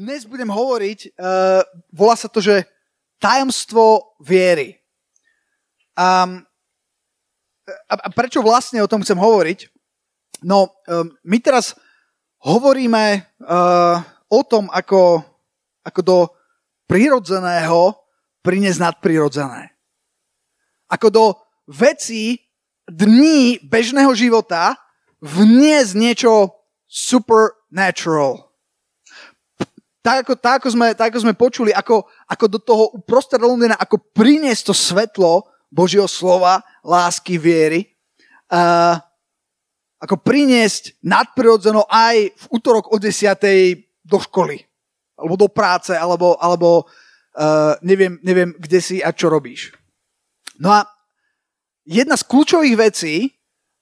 dnes budem hovoriť, uh, volá sa to, že tajomstvo viery. A, a prečo vlastne o tom chcem hovoriť? No, um, my teraz hovoríme uh, o tom, ako, ako do prirodzeného priniesť nadprirodzené. Ako do vecí dní bežného života vniesť niečo supernatural tak ako, tak ako, sme, tak ako sme počuli, ako, ako do toho uprostred Londýna, ako priniesť to svetlo Božieho slova, lásky, viery, uh, ako priniesť nadprirodzeno aj v útorok o 10. do školy, alebo do práce, alebo, alebo uh, neviem, neviem, kde si a čo robíš. No a jedna z kľúčových vecí,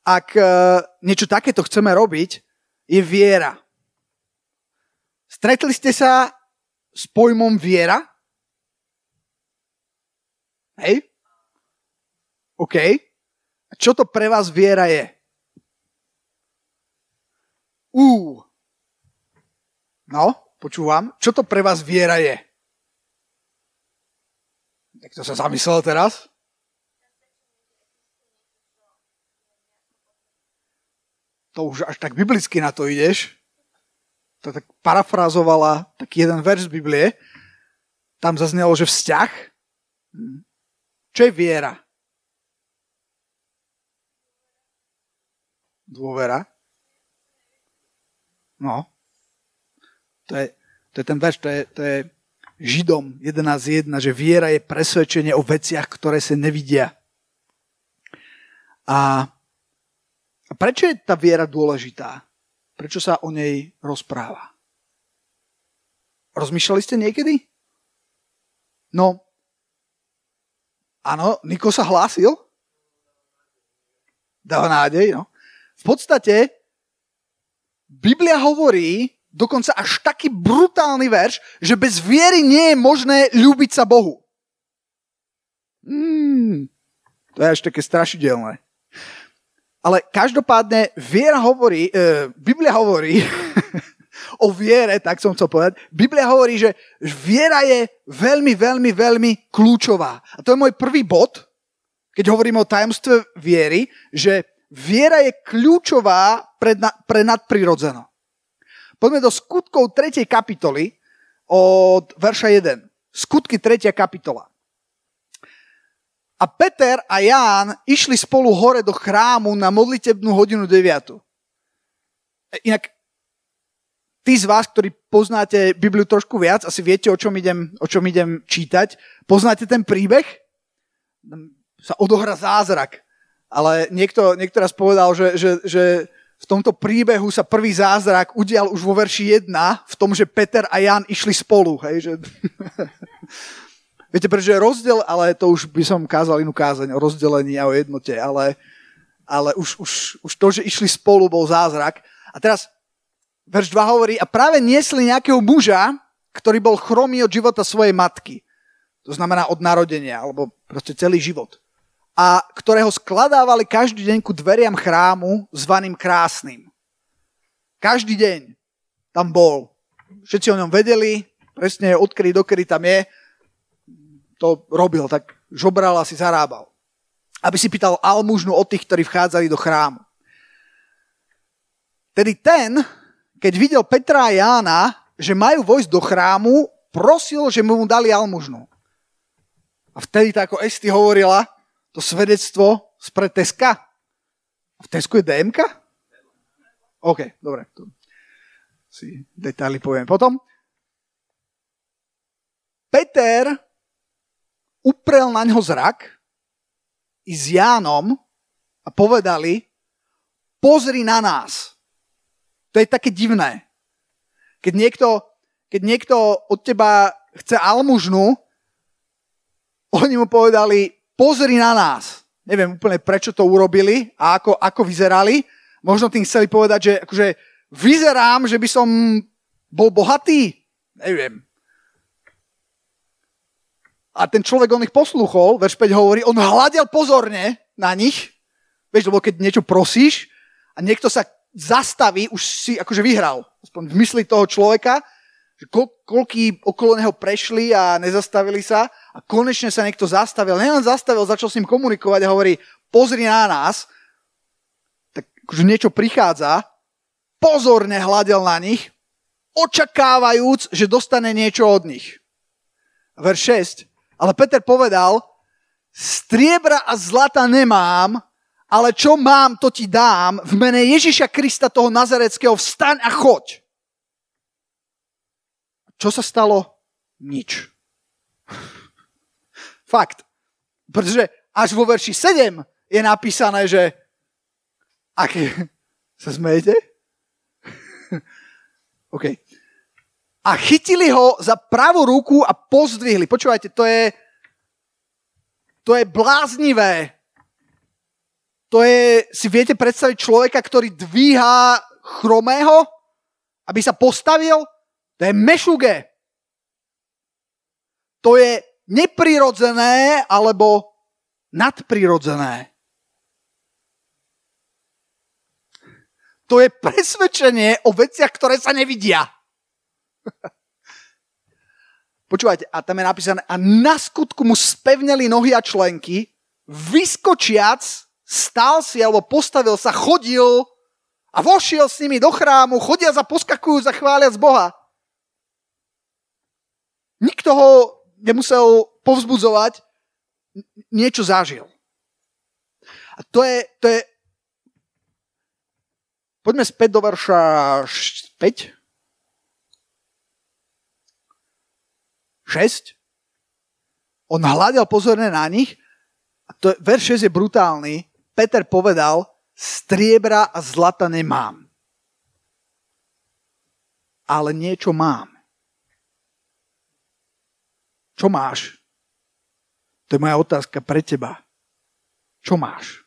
ak uh, niečo takéto chceme robiť, je viera. Stretli ste sa s pojmom viera? Hej? OK. A čo to pre vás viera je? Ú. No, počúvam. Čo to pre vás viera je? Tak to sa zamyslel teraz. To už až tak biblicky na to ideš tak parafrázovala taký jeden verš z Biblie. Tam zaznelo, že vzťah. Čo je viera? Dôvera. No. To je, to je ten verš, to je, to je Židom 11.1, že viera je presvedčenie o veciach, ktoré sa nevidia. A prečo je tá viera dôležitá? Prečo sa o nej rozpráva? Rozmýšľali ste niekedy? No, áno, Niko sa hlásil. Dáva nádej, no. V podstate Biblia hovorí dokonca až taký brutálny verš, že bez viery nie je možné ľúbiť sa Bohu. Hmm, to je až také strašidelné. Ale každopádne viera hovorí, e, Biblia hovorí o viere, tak som chcel povedať, Biblia hovorí, že viera je veľmi, veľmi, veľmi kľúčová. A to je môj prvý bod, keď hovoríme o tajomstve viery, že viera je kľúčová pre, na, pre nadprirodzeno. Poďme do skutkov 3. kapitoly od verša 1. Skutky 3. kapitola. A Peter a Ján išli spolu hore do chrámu na modlitebnú hodinu 9. Inak tí z vás, ktorí poznáte Bibliu trošku viac, asi viete, o čom idem, o čom idem čítať. Poznáte ten príbeh? Sa odohra zázrak. Ale niekto, niekto raz povedal, že, že, že v tomto príbehu sa prvý zázrak udial už vo verši 1, v tom, že Peter a Jan išli spolu. Hej, že... Viete, prečo je rozdiel, ale to už by som kázal inú kázeň o rozdelení a o jednote, ale, ale už, už, už to, že išli spolu, bol zázrak. A teraz verš 2 hovorí, a práve niesli nejakého muža, ktorý bol chromý od života svojej matky. To znamená od narodenia, alebo proste celý život. A ktorého skladávali každý deň ku dveriam chrámu zvaným krásnym. Každý deň tam bol. Všetci o ňom vedeli, presne odkedy dokedy tam je to robil, tak žobral a si zarábal. Aby si pýtal almužnu od tých, ktorí vchádzali do chrámu. Tedy ten, keď videl Petra a Jána, že majú vojsť do chrámu, prosil, že mu dali almužnu. A vtedy, tak ako Esti hovorila, to svedectvo spred Teska. V Tesku je DMK? OK, dobre. To si detaily poviem potom. Peter uprel na ňo zrak i s Jánom a povedali, pozri na nás. To je také divné. Keď niekto, keď niekto od teba chce almužnu, oni mu povedali, pozri na nás. Neviem úplne, prečo to urobili a ako, ako vyzerali. Možno tým chceli povedať, že akože vyzerám, že by som bol bohatý. Neviem. A ten človek, on ich poslúchol, verš 5 hovorí, on hľadel pozorne na nich, vieš, lebo keď niečo prosíš a niekto sa zastaví, už si akože vyhral. Aspoň v mysli toho človeka, že ko, koľký okolo neho prešli a nezastavili sa a konečne sa niekto zastavil. Nielen zastavil, začal s ním komunikovať a hovorí, pozri na nás, tak akože niečo prichádza, pozorne hľadel na nich, očakávajúc, že dostane niečo od nich. Verš 6. Ale Peter povedal, striebra a zlata nemám, ale čo mám, to ti dám. V mene Ježiša Krista, toho Nazareckého, vstaň a choď. Čo sa stalo? Nič. Fakt. Pretože až vo verši 7 je napísané, že aké... Sa smejete? OK. A chytili ho za pravú ruku a pozdvihli. Počúvajte, to je, to je bláznivé. To je, si viete predstaviť človeka, ktorý dvíha chromého, aby sa postavil? To je mešuge. To je neprirodzené alebo nadprirodzené. To je presvedčenie o veciach, ktoré sa nevidia. Počúvajte, a tam je napísané, a na skutku mu spevneli nohy a členky, vyskočiac, stál si alebo postavil sa, chodil a vošiel s nimi do chrámu, chodia za poskakujú, za chváliac Boha. Nikto ho nemusel povzbudzovať, niečo zažil. A to je, to je... Poďme späť do verša 5. 6. On hľadal pozorne na nich a to, verš 6 je brutálny. Peter povedal, striebra a zlata nemám. Ale niečo mám. Čo máš? To je moja otázka pre teba. Čo máš?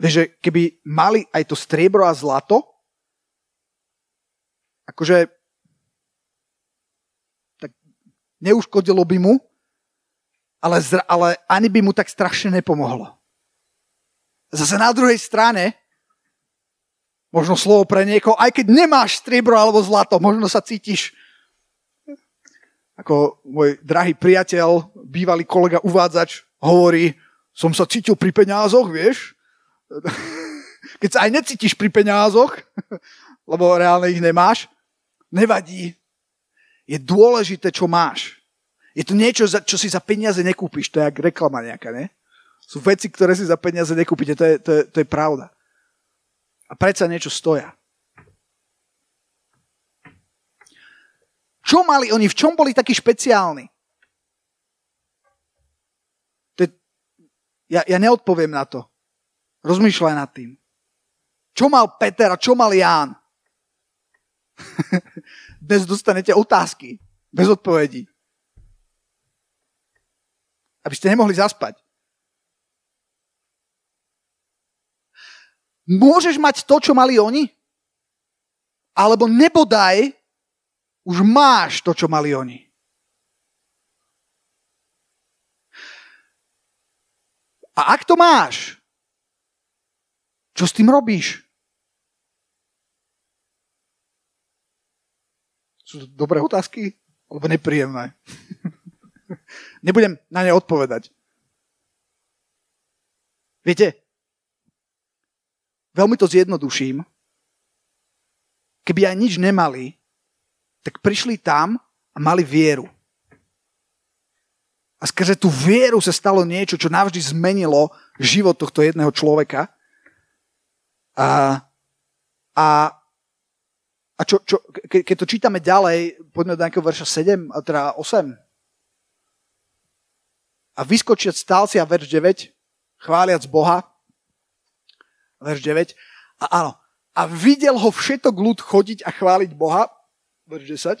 Vieš, že keby mali aj to striebro a zlato, akože tak neuškodilo by mu, ale, zra, ale ani by mu tak strašne nepomohlo. Zase na druhej strane, Možno slovo pre niekoho, aj keď nemáš striebro alebo zlato, možno sa cítiš ako môj drahý priateľ, bývalý kolega uvádzač, hovorí, som sa cítil pri peňázoch, vieš? Keď sa aj necítiš pri peňázoch, lebo reálne ich nemáš, nevadí. Je dôležité, čo máš. Je to niečo, čo si za peniaze nekúpiš. To je jak reklama nejaká, ne? Sú veci, ktoré si za peniaze nekúpite. To je, to je, to je pravda a predsa niečo stoja. Čo mali oni? V čom boli takí špeciálni? To je, ja, ja neodpoviem na to. Rozmýšľaj nad tým. Čo mal Peter a čo mal Ján? Dnes dostanete otázky bez odpovedí. Aby ste nemohli zaspať. Môžeš mať to, čo mali oni? Alebo nebodaj už máš to, čo mali oni. A ak to máš, čo s tým robíš? Sú to dobré otázky? Alebo nepríjemné? Nebudem na ne odpovedať. Viete, veľmi to zjednoduším, keby aj nič nemali, tak prišli tam a mali vieru. A skrze tú vieru sa stalo niečo, čo navždy zmenilo život tohto jedného človeka. A, a, a čo, čo, ke, keď to čítame ďalej, poďme do nejakého verša 7, a teda 8. A vyskočiať stál si a verš 9, chváliac Boha, verš 9. A áno, a videl ho všetok ľud chodiť a chváliť Boha, verš 10.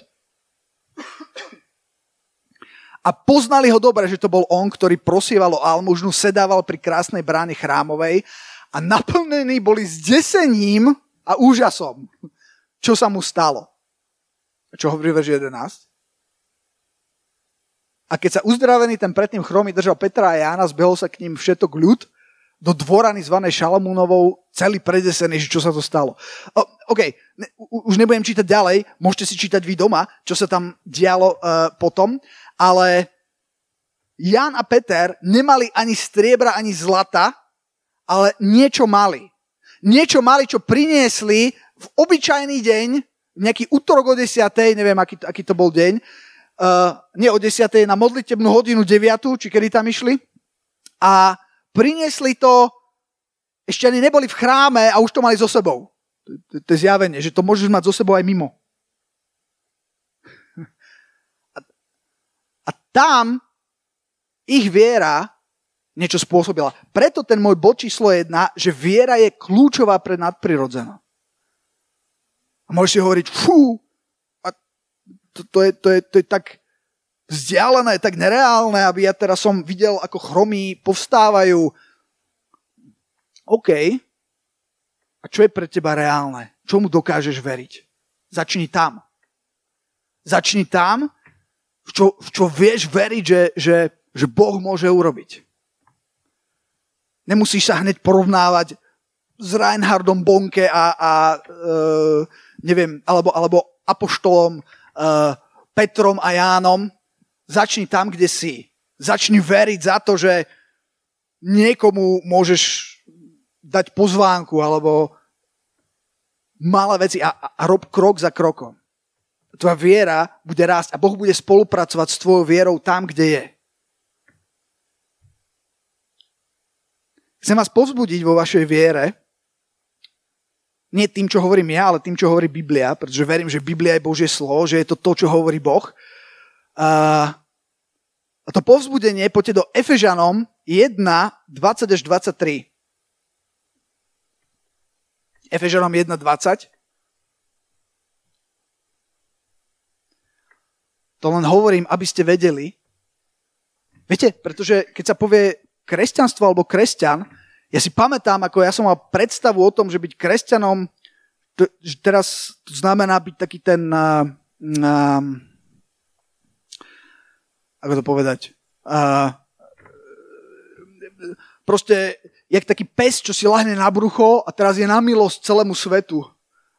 A poznali ho dobre, že to bol on, ktorý prosieval o almužnu, sedával pri krásnej bráne chrámovej a naplnení boli zdesením a úžasom, čo sa mu stalo. Čo hovorí verš 11? A keď sa uzdravený ten predtým chromy držal Petra a Jána, zbehol sa k ním všetok ľud do dvorany zvanej Šalamúnovou, celý predesený, že čo sa to stalo. O, OK, ne, už nebudem čítať ďalej, môžete si čítať vy doma, čo sa tam dialo uh, potom, ale Jan a Peter nemali ani striebra, ani zlata, ale niečo mali. Niečo mali, čo priniesli v obyčajný deň, nejaký útorok o 10. neviem, aký, aký to bol deň, uh, nie o 10. na modlitebnú hodinu 9. či kedy tam išli. A priniesli to, ešte ani neboli v chráme a už to mali so sebou. To, je zjavenie, že to môžeš mať so sebou aj mimo. A, tam ich viera niečo spôsobila. Preto ten môj bod číslo jedna, že viera je kľúčová pre nadprirodzené. A môžeš si hovoriť, fú, a to, to, je, to, je, to je tak vzdialené, tak nereálne, aby ja teraz som videl, ako chromí povstávajú. OK. A čo je pre teba reálne? Čomu dokážeš veriť? Začni tam. Začni tam, v čo, v čo vieš veriť, že, že, že Boh môže urobiť. Nemusíš sa hneď porovnávať s Reinhardom Bonke a, a uh, neviem, alebo, alebo apoštolom uh, Petrom a Jánom, Začni tam, kde si. Začni veriť za to, že niekomu môžeš dať pozvánku alebo malé veci a, a rob krok za krokom. Tvoja viera bude rásť a Boh bude spolupracovať s tvojou vierou tam, kde je. Chcem vás povzbudiť vo vašej viere, nie tým, čo hovorím ja, ale tým, čo hovorí Biblia, pretože verím, že Biblia je Božie slovo, že je to to, čo hovorí Boh. A to povzbudenie poďte do Efežanom 1, 20 až 23. Efežanom 1, 20. To len hovorím, aby ste vedeli. Viete, pretože keď sa povie kresťanstvo alebo kresťan, ja si pamätám, ako ja som mal predstavu o tom, že byť kresťanom, to, že teraz to znamená byť taký ten uh, uh, ako to povedať, uh, proste, jak taký pes, čo si lahne na brucho a teraz je na milosť celému svetu.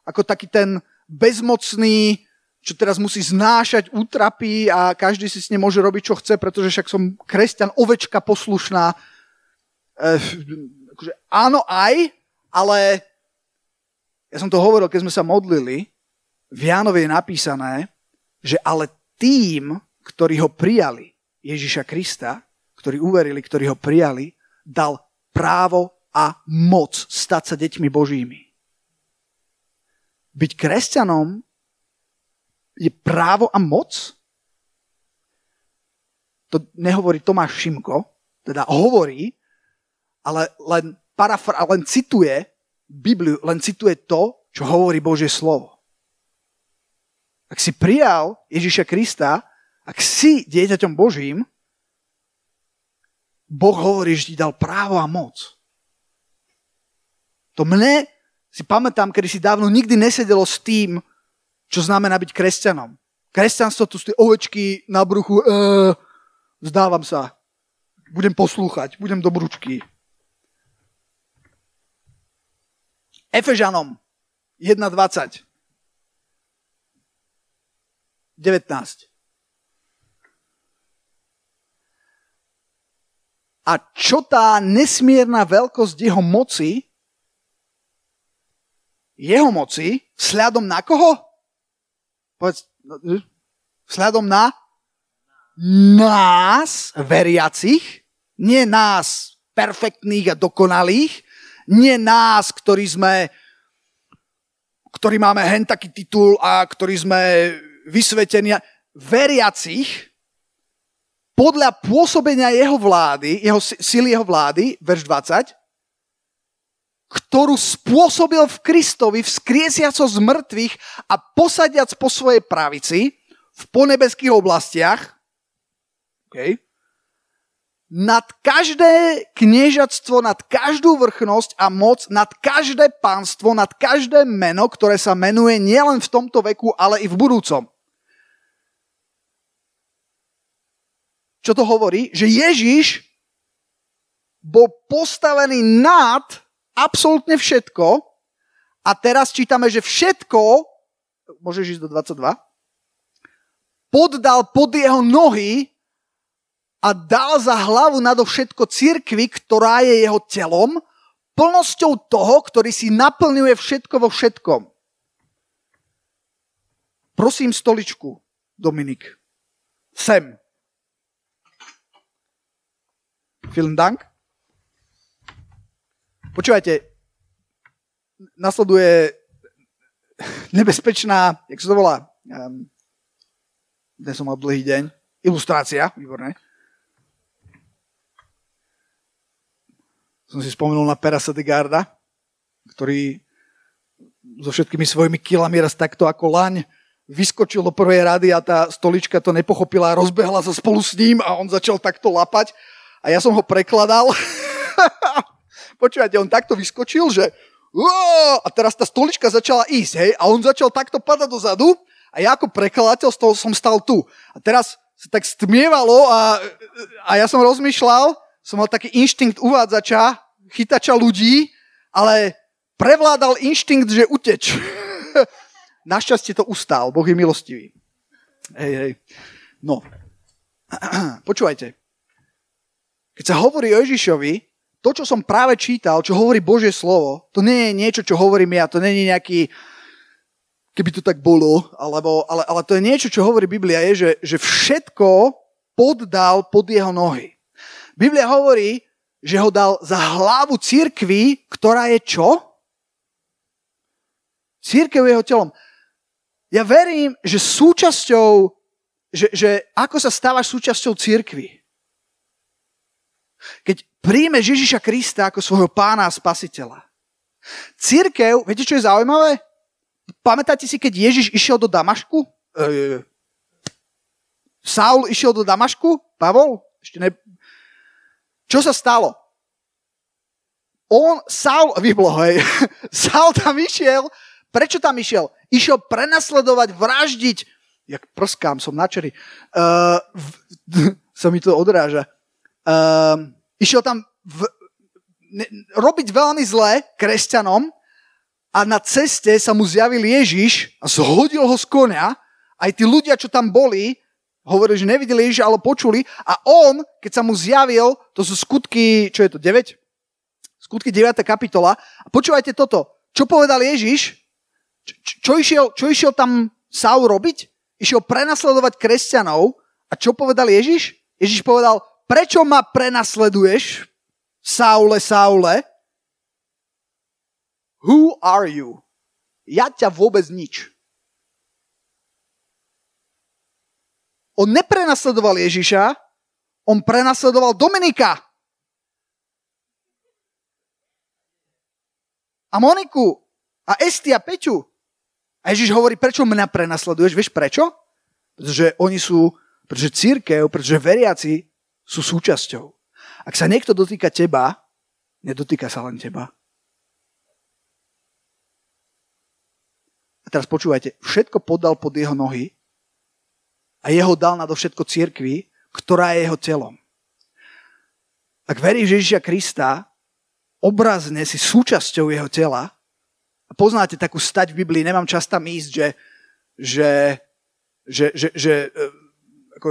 Ako taký ten bezmocný, čo teraz musí znášať útrapy a každý si s ním môže robiť, čo chce, pretože však som kresťan, ovečka poslušná. E, akože, áno aj, ale ja som to hovoril, keď sme sa modlili, v Jánovi je napísané, že ale tým, ktorí ho prijali, Ježiša Krista, ktorí uverili, ktorí ho prijali, dal právo a moc stať sa deťmi Božími. Byť kresťanom je právo a moc? To nehovorí Tomáš Šimko, teda hovorí, ale len, parafra, len cituje Bibliu, len cituje to, čo hovorí Božie slovo. Ak si prijal Ježiša Krista, ak si dieťaťom Božím, Boh hovorí, že ti dal právo a moc. To mne, si pamätám, kedy si dávno nikdy nesedelo s tým, čo znamená byť kresťanom. Kresťanstvo, tu sú tie ovečky na bruchu, e, zdávam sa, budem poslúchať, budem do Efežanom 1.20 19. a čo tá nesmierna veľkosť jeho moci, jeho moci, vzhľadom na koho? Povedz, no, vzhľadom na nás, veriacich, nie nás, perfektných a dokonalých, nie nás, ktorí sme, ktorí máme hen taký titul a ktorí sme vysvetení, veriacich, podľa pôsobenia jeho vlády, jeho sily jeho vlády, verš 20, ktorú spôsobil v Kristovi, vzkriesiaco z mŕtvych a posadiac po svojej pravici v ponebeských oblastiach, okay, nad každé kniežatstvo, nad každú vrchnosť a moc, nad každé pánstvo, nad každé meno, ktoré sa menuje nielen v tomto veku, ale i v budúcom. Čo to hovorí? Že Ježiš bol postavený nad absolútne všetko a teraz čítame, že všetko, môžeš ísť do 22, poddal pod jeho nohy a dal za hlavu nado všetko cirkvi, ktorá je jeho telom, plnosťou toho, ktorý si naplňuje všetko vo všetkom. Prosím stoličku, Dominik. Sem. Vielen Dank. Počúvajte, nasleduje nebezpečná, jak sa to volá, um, dnes som mal dlhý deň, ilustrácia, výborné. Som si spomenul na Perasa de Garda, ktorý so všetkými svojimi kilami raz takto ako laň vyskočil do prvej rady a tá stolička to nepochopila a rozbehla sa spolu s ním a on začal takto lapať. A ja som ho prekladal. Počúvate, on takto vyskočil, že a teraz tá stolička začala ísť, hej, a on začal takto padať dozadu a ja ako prekladateľ z toho som stal tu. A teraz sa tak stmievalo a, a ja som rozmýšľal, som mal taký inštinkt uvádzača, chytača ľudí, ale prevládal inštinkt, že uteč. Našťastie to ustál, Boh je milostivý. Hej, hej. No. Počúvajte. Keď sa hovorí o Ježišovi, to, čo som práve čítal, čo hovorí Božie slovo, to nie je niečo, čo hovorím ja, to nie je nejaký, keby to tak bolo, alebo, ale, ale to je niečo, čo hovorí Biblia, je, že, že všetko poddal pod jeho nohy. Biblia hovorí, že ho dal za hlavu církvy, ktorá je čo? Církev jeho telom. Ja verím, že súčasťou, že, že ako sa stávaš súčasťou církvy. Keď príjme Ježiša Krista ako svojho pána a spasiteľa. Církev, viete, čo je zaujímavé? Pamätáte si, keď Ježiš išiel do Damašku? E, Saul išiel do Damašku? Pavol? Ešte ne... Čo sa stalo? On, Saul, vyhlo, hej. Saul tam išiel. Prečo tam išiel? Išiel prenasledovať, vraždiť. Jak prskám, som načery. Uh, v, sa mi to odráža. Uh, Išiel tam v, ne, robiť veľmi zlé kresťanom a na ceste sa mu zjavil Ježiš a zhodil ho z konia. Aj tí ľudia, čo tam boli, hovorili, že nevideli Ježiša, ale počuli. A on, keď sa mu zjavil, to sú skutky, čo je to, 9? Skutky 9. kapitola. A počúvajte toto. Čo povedal Ježiš? Čo, čo, išiel, čo išiel tam Saul robiť? Išiel prenasledovať kresťanov. A čo povedal Ježiš? Ježiš povedal, prečo ma prenasleduješ, Saule, Saule? Who are you? Ja ťa vôbec nič. On neprenasledoval Ježiša, on prenasledoval Dominika. A Moniku. A Esti a Peťu. A Ježiš hovorí, prečo mňa prenasleduješ? Vieš prečo? Pretože oni sú, pretože církev, pretože veriaci sú súčasťou. Ak sa niekto dotýka teba, nedotýka sa len teba. A teraz počúvajte, všetko podal pod jeho nohy a jeho dal na to všetko církvi, ktorá je jeho telom. Ak veríš Ježiša Krista, obrazne si súčasťou jeho tela, a poznáte takú stať v Biblii, nemám čas tam ísť, že, že, že, že, že e, ako,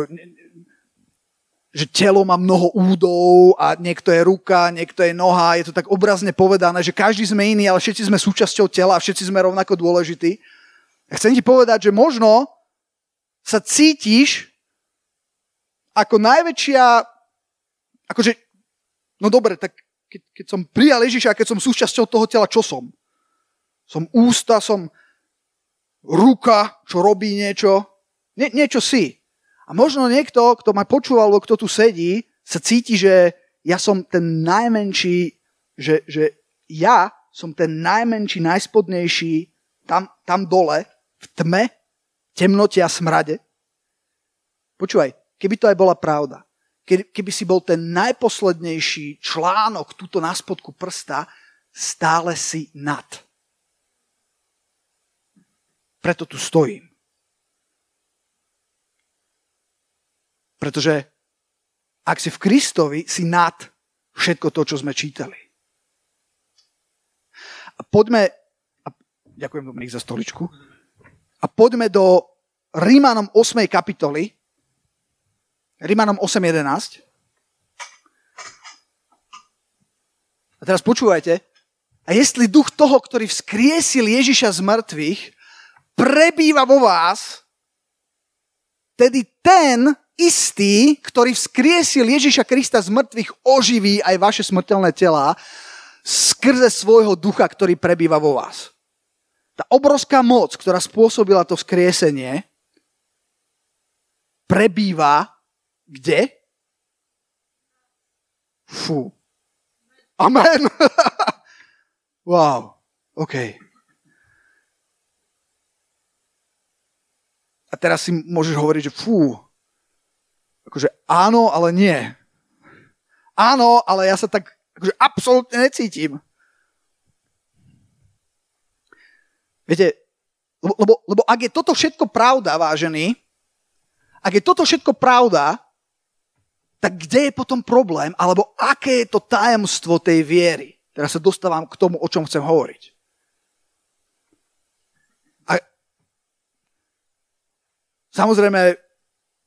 že telo má mnoho údov a niekto je ruka, niekto je noha, je to tak obrazne povedané, že každý sme iný, ale všetci sme súčasťou tela a všetci sme rovnako dôležití. A chcem ti povedať, že možno sa cítiš ako najväčšia, akože, no dobre, tak keď, keď som prijal Ježiša, keď som súčasťou toho tela, čo som? Som ústa, som ruka, čo robí niečo. Nie, niečo si. A možno niekto, kto ma počúval, alebo kto tu sedí, sa cíti, že ja som ten najmenší, že, že ja som ten najmenší, najspodnejší tam, tam dole, v tme, temnote a smrade. Počúvaj, keby to aj bola pravda, keby si bol ten najposlednejší článok tuto na spodku prsta, stále si nad. Preto tu stojím. Pretože ak si v Kristovi, si nad všetko to, čo sme čítali. A poďme, a ďakujem Dominik za stoličku, a poďme do Rímanom 8. kapitoly, Rímanom 8.11. A teraz počúvajte. A jestli duch toho, ktorý vzkriesil Ježiša z mŕtvych, prebýva vo vás, tedy ten istý, ktorý vzkriesil Ježiša Krista z mŕtvych, oživí aj vaše smrteľné telá skrze svojho ducha, ktorý prebýva vo vás. Tá obrovská moc, ktorá spôsobila to vzkriesenie, prebýva kde? Fú. Amen. wow. OK. A teraz si môžeš hovoriť, že fú, akože áno, ale nie. Áno, ale ja sa tak akože absolútne necítim. Viete, lebo, lebo, ak je toto všetko pravda, vážený, ak je toto všetko pravda, tak kde je potom problém, alebo aké je to tajomstvo tej viery? Teraz sa dostávam k tomu, o čom chcem hovoriť. A samozrejme,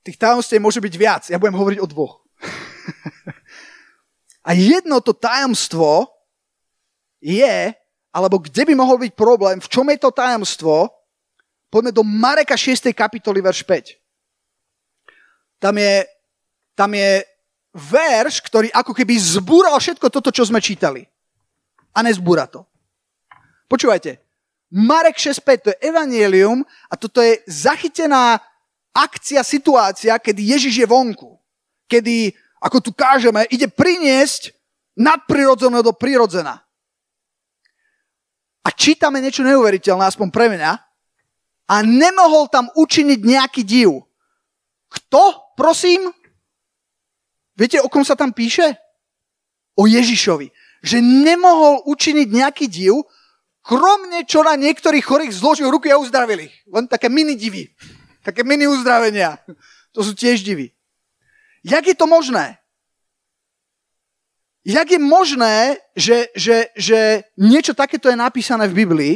tých tajomstiev môže byť viac. Ja budem hovoriť o dvoch. A jedno to tajomstvo je, alebo kde by mohol byť problém, v čom je to tajomstvo, poďme do Mareka 6. kapitoly, verš 5. Tam je, tam je verš, ktorý ako keby zbúral všetko toto, čo sme čítali. A nezbúra to. Počúvajte, Marek 6.5, to je evanielium a toto je zachytená akcia, situácia, kedy Ježiš je vonku. Kedy, ako tu kážeme, ide priniesť nadprirodzené do prirodzena. A čítame niečo neuveriteľné, aspoň pre mňa, a nemohol tam učiniť nejaký div. Kto, prosím? Viete, o kom sa tam píše? O Ježišovi. Že nemohol učiniť nejaký div, kromne čo na niektorých chorých zložil ruky a uzdravili. Len také mini divy. Také mini uzdravenia. To sú tiež divy. Jak je to možné? Jak je možné, že, že, že niečo takéto je napísané v Biblii?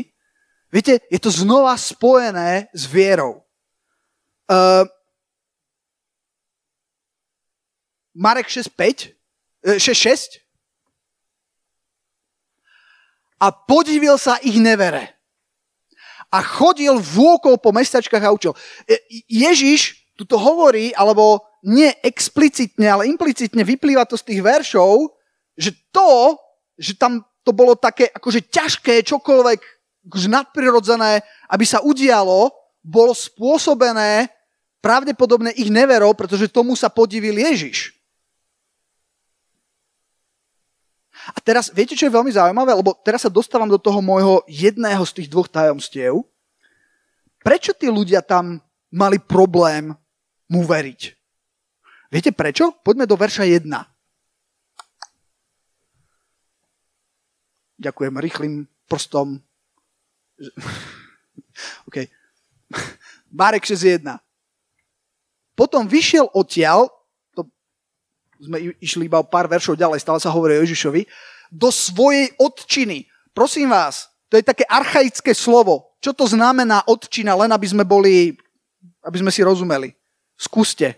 Viete, je to znova spojené s vierou. Uh, Marek 6.5, 6.6 a podivil sa ich nevere a chodil vôkol po mestačkách a učil. E, Ježiš tu to hovorí, alebo nie explicitne, ale implicitne vyplýva to z tých veršov, že to, že tam to bolo také akože ťažké, čokoľvek akože nadprirodzené, aby sa udialo, bolo spôsobené pravdepodobne ich neverou, pretože tomu sa podivil Ježiš. A teraz, viete, čo je veľmi zaujímavé? Lebo teraz sa dostávam do toho môjho jedného z tých dvoch tajomstiev. Prečo tí ľudia tam mali problém mu veriť? Viete prečo? Poďme do verša 1. Ďakujem rýchlým prstom. OK. Marek 6.1. Potom vyšiel odtiaľ, sme išli iba o pár veršov ďalej, stále sa hovorí o Ježišovi, do svojej odčiny. Prosím vás, to je také archaické slovo. Čo to znamená odčina, len aby sme boli, aby sme si rozumeli. Skúste.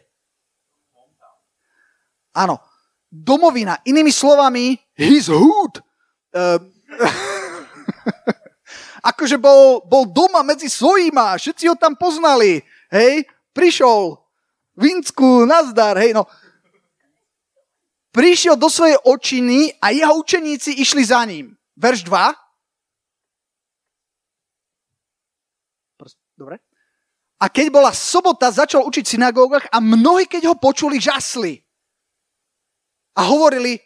Áno. Domovina. Inými slovami, his hood. Uh, akože bol, bol doma medzi svojima, všetci ho tam poznali. Hej, prišiel, Vinsku, nazdar, hej, no prišiel do svojej očiny a jeho učeníci išli za ním. Verš 2. Dobre. A keď bola sobota, začal učiť v synagógach a mnohí, keď ho počuli, žasli. A hovorili,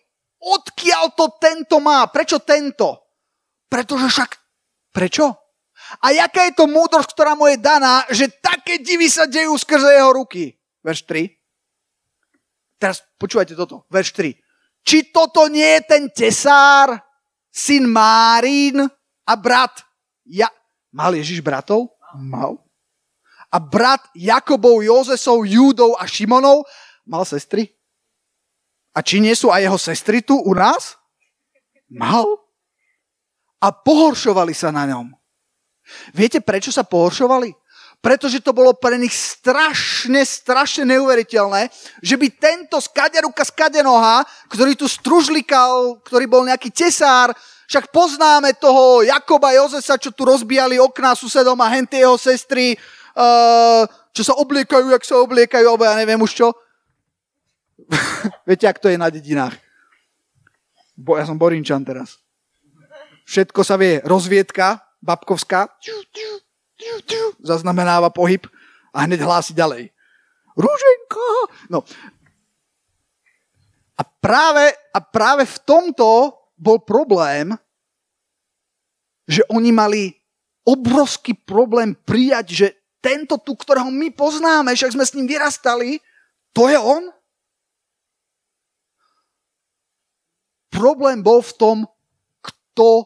odkiaľ to tento má? Prečo tento? Pretože však... Prečo? A jaká je to múdrosť, ktorá mu je daná, že také divy sa dejú skrze jeho ruky? Verš 3. Teraz počúvajte toto, verš 3. Či toto nie je ten tesár, syn Márín a brat ja... Mal Ježiš bratov? Mal. A brat Jakobov, Jozesov, Júdov a Šimonov mal sestry? A či nie sú aj jeho sestry tu u nás? Mal. A pohoršovali sa na ňom. Viete, prečo sa pohoršovali? Pretože to bolo pre nich strašne, strašne neuveriteľné, že by tento skaderuka skadenoha, ktorý tu stružlikal, ktorý bol nejaký tesár, však poznáme toho Jakoba Jozesa, čo tu rozbijali okná susedom a henty jeho sestry, uh, čo sa obliekajú, jak sa obliekajú, alebo ja neviem už čo. Viete, ak to je na dedinách. Bo, ja som Borinčan teraz. Všetko sa vie. Rozviedka, babkovská, zaznamenáva pohyb a hneď hlási ďalej. Rúženka! No. A práve, a práve v tomto bol problém, že oni mali obrovský problém prijať, že tento tu, ktorého my poznáme, však sme s ním vyrastali, to je on? Problém bol v tom, kto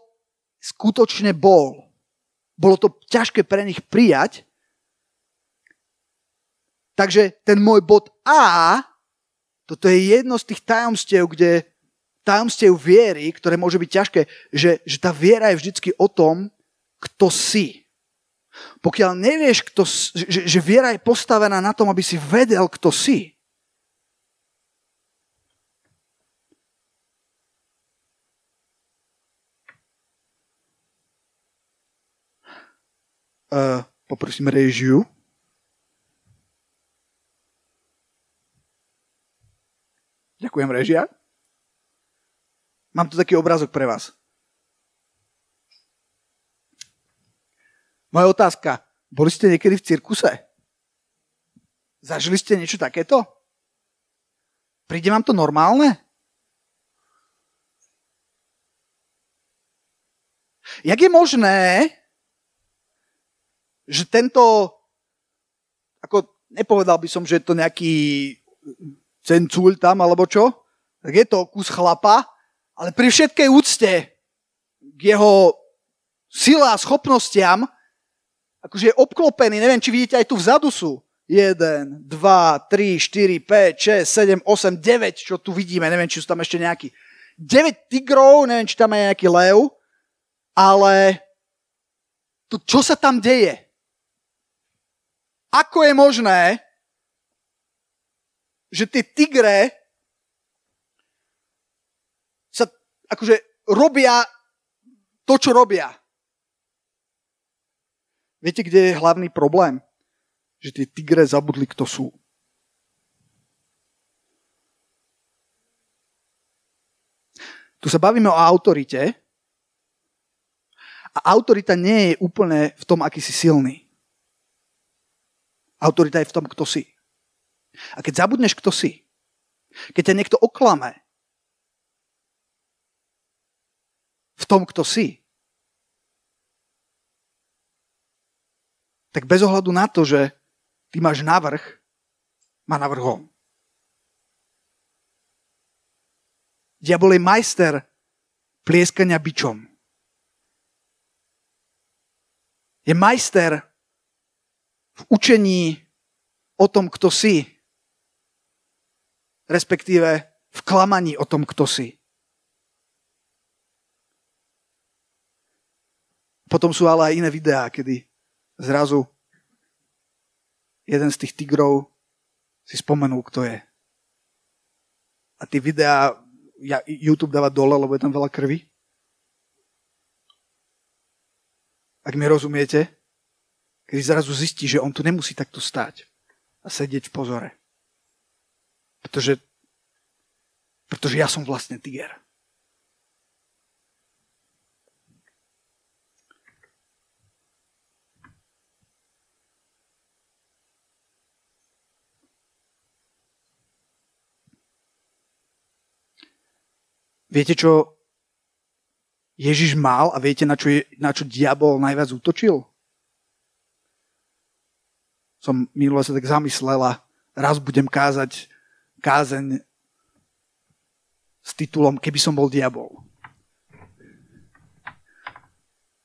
skutočne bol bolo to ťažké pre nich prijať. Takže ten môj bod A, toto je jedno z tých tajomstiev, kde tajomstiev viery, ktoré môže byť ťažké, že, že tá viera je vždycky o tom, kto si. Pokiaľ nevieš, kto, že, že viera je postavená na tom, aby si vedel, kto si, Uh, poprosím režiu. Ďakujem, režia. Mám tu taký obrázok pre vás. Moja otázka. Boli ste niekedy v cirkuse? Zažili ste niečo takéto? Príde vám to normálne? Jak je možné, že tento, ako nepovedal by som, že je to nejaký cencúľ tam, alebo čo, tak je to kus chlapa, ale pri všetkej úcte k jeho sila a schopnostiam, akože je obklopený, neviem, či vidíte, aj tu vzadu sú. 1, 2, 3, 4, 5, 6, 7, 8, 9, čo tu vidíme, neviem, či sú tam ešte nejakí. 9 tigrov, neviem, či tam je nejaký lev, ale to, čo sa tam deje? Ako je možné, že tie tigre sa akože robia to, čo robia. Viete, kde je hlavný problém? Že tie tigre zabudli, kto sú. Tu sa bavíme o autorite a autorita nie je úplne v tom, aký si silný. Autorita je v tom, kto si. A keď zabudneš, kto si, keď ťa niekto oklame v tom, kto si, tak bez ohľadu na to, že ty máš navrh, má navrh on. Diabol je majster plieskania bičom. Je majster v učení o tom, kto si, respektíve v klamaní o tom, kto si. Potom sú ale aj iné videá, kedy zrazu jeden z tých tigrov si spomenul, kto je. A tie videá ja, YouTube dáva dole, lebo je tam veľa krvi. Ak mi rozumiete, keď zrazu zistí, že on tu nemusí takto stáť a sedieť v pozore. Pretože, pretože ja som vlastne tiger. Viete, čo Ježiš mal a viete, na čo, je, na čo diabol najviac útočil? Som minule sa tak zamyslela, raz budem kázať kázeň s titulom Keby som bol diabol.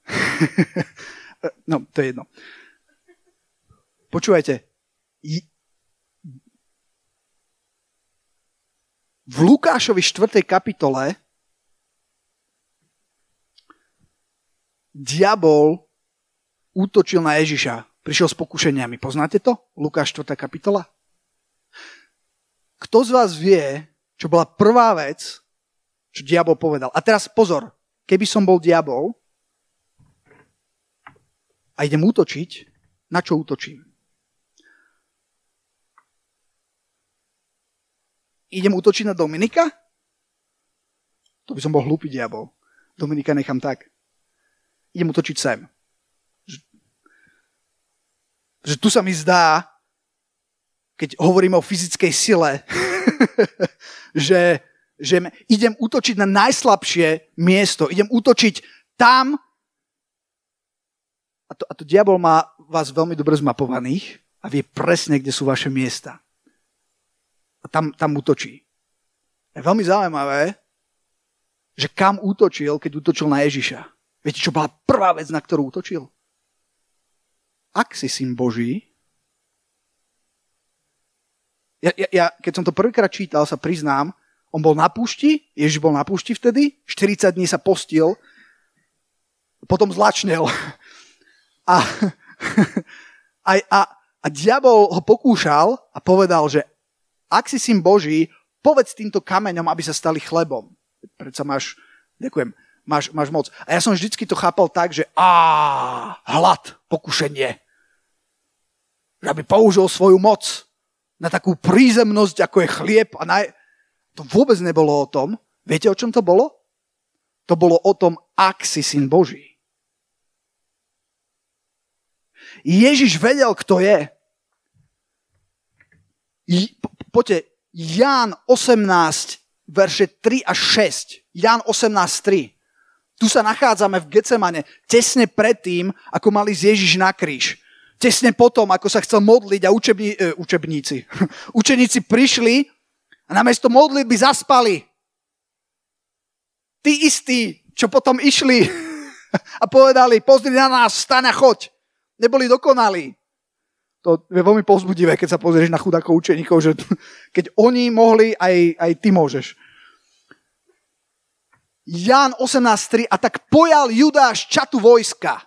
no, to je jedno. Počúvajte. v Lukášovi 4. kapitole diabol útočil na Ježiša. Prišiel s pokušeniami. Poznáte to? Lukáš 4. kapitola. Kto z vás vie, čo bola prvá vec, čo diabol povedal? A teraz pozor, keby som bol diabol a idem útočiť, na čo útočím? idem útočiť na Dominika? To by som bol hlúpy diabol. Dominika nechám tak. Idem útočiť sem. Že, tu sa mi zdá, keď hovoríme o fyzickej sile, že, že idem útočiť na najslabšie miesto. Idem útočiť tam, a to, a to diabol má vás veľmi dobre zmapovaných a vie presne, kde sú vaše miesta a tam, tam útočí. Je veľmi zaujímavé, že kam útočil, keď útočil na Ježiša. Viete, čo bola prvá vec, na ktorú útočil? Ak si syn Boží, ja, ja, ja keď som to prvýkrát čítal, sa priznám, on bol na púšti, Ježiš bol na púšti vtedy, 40 dní sa postil, potom zlačnel. A, a, a, a diabol ho pokúšal a povedal, že ak si syn Boží, povedz týmto kameňom, aby sa stali chlebom. Predsa máš, ďakujem, máš, máš moc. A ja som vždycky to chápal tak, že á, hlad, pokušenie. Že aby použil svoju moc na takú prízemnosť, ako je chlieb. A naj... To vôbec nebolo o tom. Viete, o čom to bolo? To bolo o tom, ak si syn Boží. Ježiš vedel, kto je poďte, Ján 18, verše 3 až 6. Ján 18, 3. Tu sa nachádzame v Gecemane, tesne predtým, ako mali z Ježiš na kríž. Tesne potom, ako sa chcel modliť a učební, e, učebníci, učeníci prišli a namiesto modlitby zaspali. Tí istí, čo potom išli a povedali, pozri na nás, staň a choď. Neboli dokonalí. To je veľmi povzbudivé, keď sa pozrieš na chudákov učeníkov, že keď oni mohli, aj, aj ty môžeš. Ján 18.3 a tak pojal Judáš čatu vojska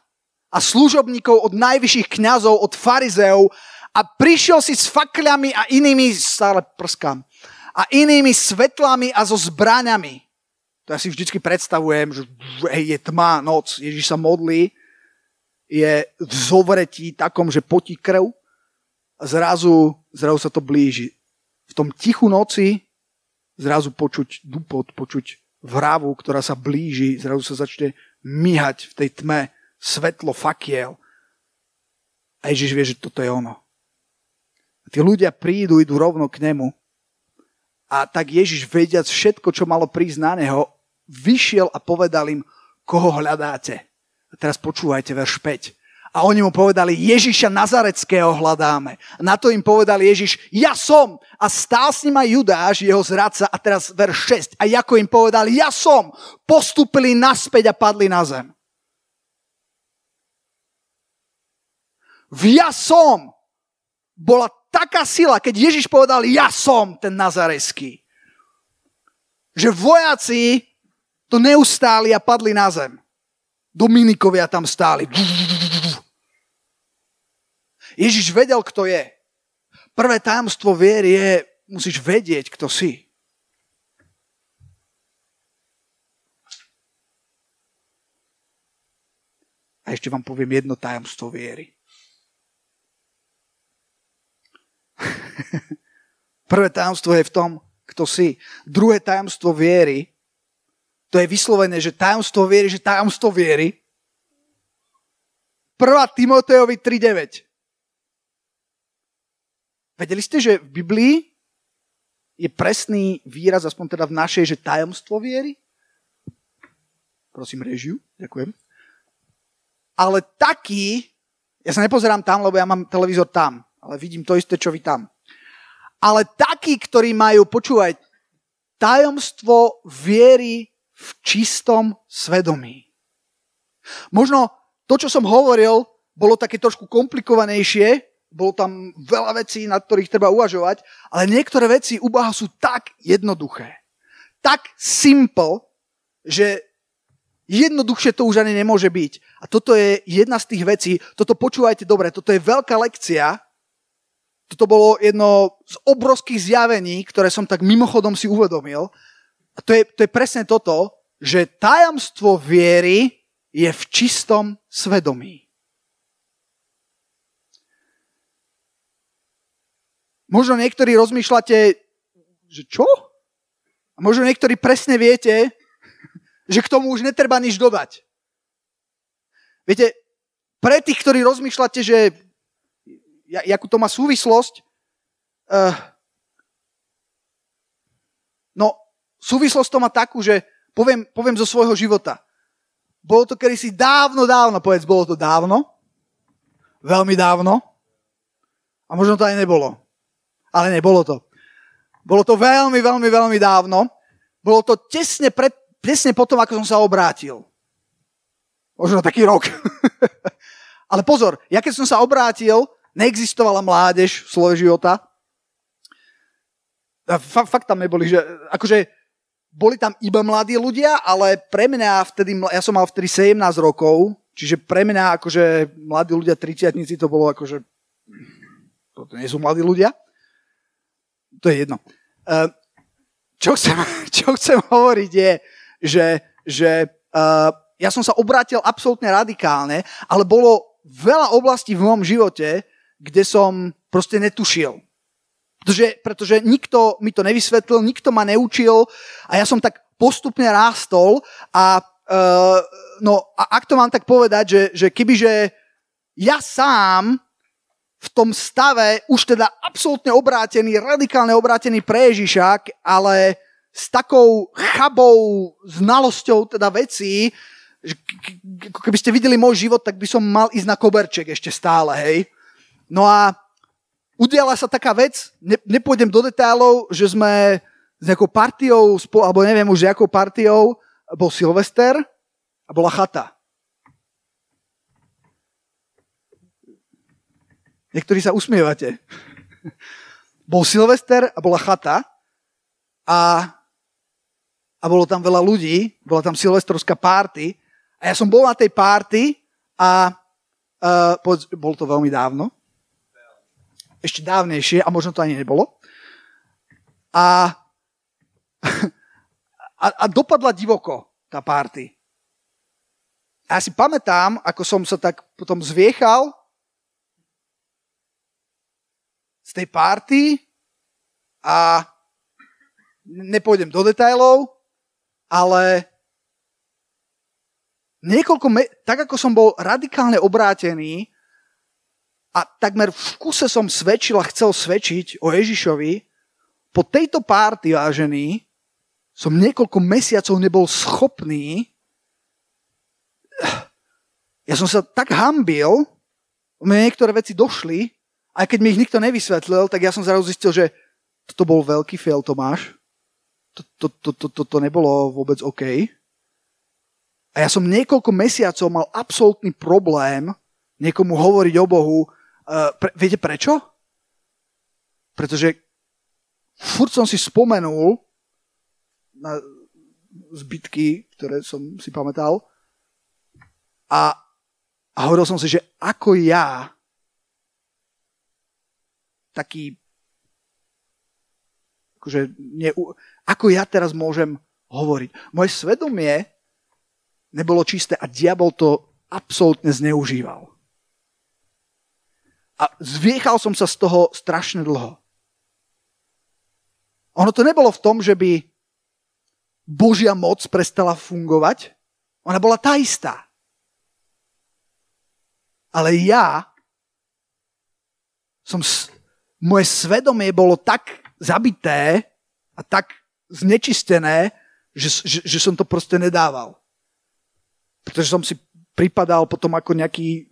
a služobníkov od najvyšších kňazov, od farizeov a prišiel si s fakľami a inými, stále prskám, a inými svetlami a so zbraňami. To ja si vždycky predstavujem, že je tma, noc, Ježiš sa modlí, je v zovretí takom, že potí krv a zrazu, zrazu sa to blíži. V tom tichu noci zrazu počuť dupot, počuť vravu, ktorá sa blíži, zrazu sa začne myhať v tej tme svetlo fakiel. A Ježiš vie, že toto je ono. A tí ľudia prídu, idú rovno k nemu. A tak Ježiš, vediac všetko, čo malo prísť na neho, vyšiel a povedal im, koho hľadáte. A teraz počúvajte verš 5. A oni mu povedali, Ježiša Nazareckého hľadáme. Na to im povedal Ježiš, ja som. A stál s ním Judáš, jeho zradca. A teraz verš 6. A ako im povedal, ja som. Postupili naspäť a padli na zem. V ja som bola taká sila, keď Ježiš povedal, ja som ten Nazareský. Že vojaci to neustáli a padli na zem. Dominikovia tam stáli. Ježiš vedel, kto je. Prvé tajomstvo viery je, musíš vedieť, kto si. A ešte vám poviem jedno tajomstvo viery. Prvé tajomstvo je v tom, kto si. Druhé tajomstvo viery, to je vyslovené, že tajomstvo viery, že tajomstvo viery. 1. Timotejovi 3.9. Vedeli ste, že v Biblii je presný výraz, aspoň teda v našej, že tajomstvo viery? Prosím režiu, ďakujem. Ale taký, ja sa nepozerám tam, lebo ja mám televízor tam, ale vidím to isté, čo vy tam. Ale takí, ktorí majú, počúvať, tajomstvo viery v čistom svedomí. Možno to, čo som hovoril, bolo také trošku komplikovanejšie, bolo tam veľa vecí, nad ktorých treba uvažovať, ale niektoré veci u Boha sú tak jednoduché. tak simple, že jednoduchšie to už ani nemôže byť. A toto je jedna z tých vecí, toto počúvajte dobre, toto je veľká lekcia, toto bolo jedno z obrovských zjavení, ktoré som tak mimochodom si uvedomil. A to je, to je presne toto, že tajomstvo viery je v čistom svedomí. Možno niektorí rozmýšľate, že čo? A možno niektorí presne viete, že k tomu už netreba nič dodať. Viete, pre tých, ktorí rozmýšľate, že jakú to má súvislosť, uh, no súvislosť to má takú, že poviem, poviem zo svojho života. Bolo to kedysi dávno, dávno, povedz, bolo to dávno, veľmi dávno, a možno to aj nebolo. Ale nebolo to. Bolo to veľmi, veľmi, veľmi dávno. Bolo to tesne, pred, tesne potom, ako som sa obrátil. Možno taký rok. Ale pozor, ja keď som sa obrátil, neexistovala mládež v slove života. Fakt, fakt tam neboli, že akože boli tam iba mladí ľudia, ale pre mňa vtedy, ja som mal vtedy 17 rokov, čiže pre mňa akože mladí ľudia, 30 to bolo akože, to nie sú mladí ľudia. To je jedno. Ehm, čo chcem, čo chcem hovoriť je, že, že uh, ja som sa obrátil absolútne radikálne, ale bolo veľa oblastí v mojom živote, kde som proste netušil. Pretože, pretože nikto mi to nevysvetlil, nikto ma neučil a ja som tak postupne rástol a, uh, no, a ak to mám tak povedať, že, že kebyže ja sám v tom stave už teda absolútne obrátený, radikálne obrátený pre Ježiša, ale s takou chabou znalosťou teda vecí, keby ste videli môj život, tak by som mal ísť na koberček ešte stále, hej. No a udiala sa taká vec, ne, nepôjdem do detailov, že sme s nejakou partiou, alebo neviem už s partiou, bol Silvester a bola chata. Niektorí sa usmievate. Bol Silvester a bola chata a, a bolo tam veľa ľudí, bola tam silvestrovská párty a ja som bol na tej párty a uh, bolo to veľmi dávno, ešte dávnejšie a možno to ani nebolo. A, a, a dopadla divoko tá párty. A ja si pamätám, ako som sa tak potom zviechal z tej párty a nepôjdem do detajlov, ale niekoľko, me- tak ako som bol radikálne obrátený, a takmer v kuse som svedčil a chcel svedčiť o Ježišovi, po tejto párty, vážený, som niekoľko mesiacov nebol schopný ja som sa tak hambil, mne niektoré veci došli, aj keď mi ich nikto nevysvetlil, tak ja som zrazu zistil, že toto bol veľký fail, Tomáš. To, to, to, to, to, to nebolo vôbec OK. A ja som niekoľko mesiacov mal absolútny problém niekomu hovoriť o Bohu, Uh, pre, viete prečo? Pretože furt som si spomenul na zbytky, ktoré som si pamätal a, a hovoril som si, že ako ja taký akože nie, ako ja teraz môžem hovoriť. Moje svedomie nebolo čisté a diabol to absolútne zneužíval. A zviechal som sa z toho strašne dlho. Ono to nebolo v tom, že by Božia moc prestala fungovať. Ona bola tá istá. Ale ja som, moje svedomie bolo tak zabité a tak znečistené, že, že, že som to proste nedával. Pretože som si pripadal potom ako nejaký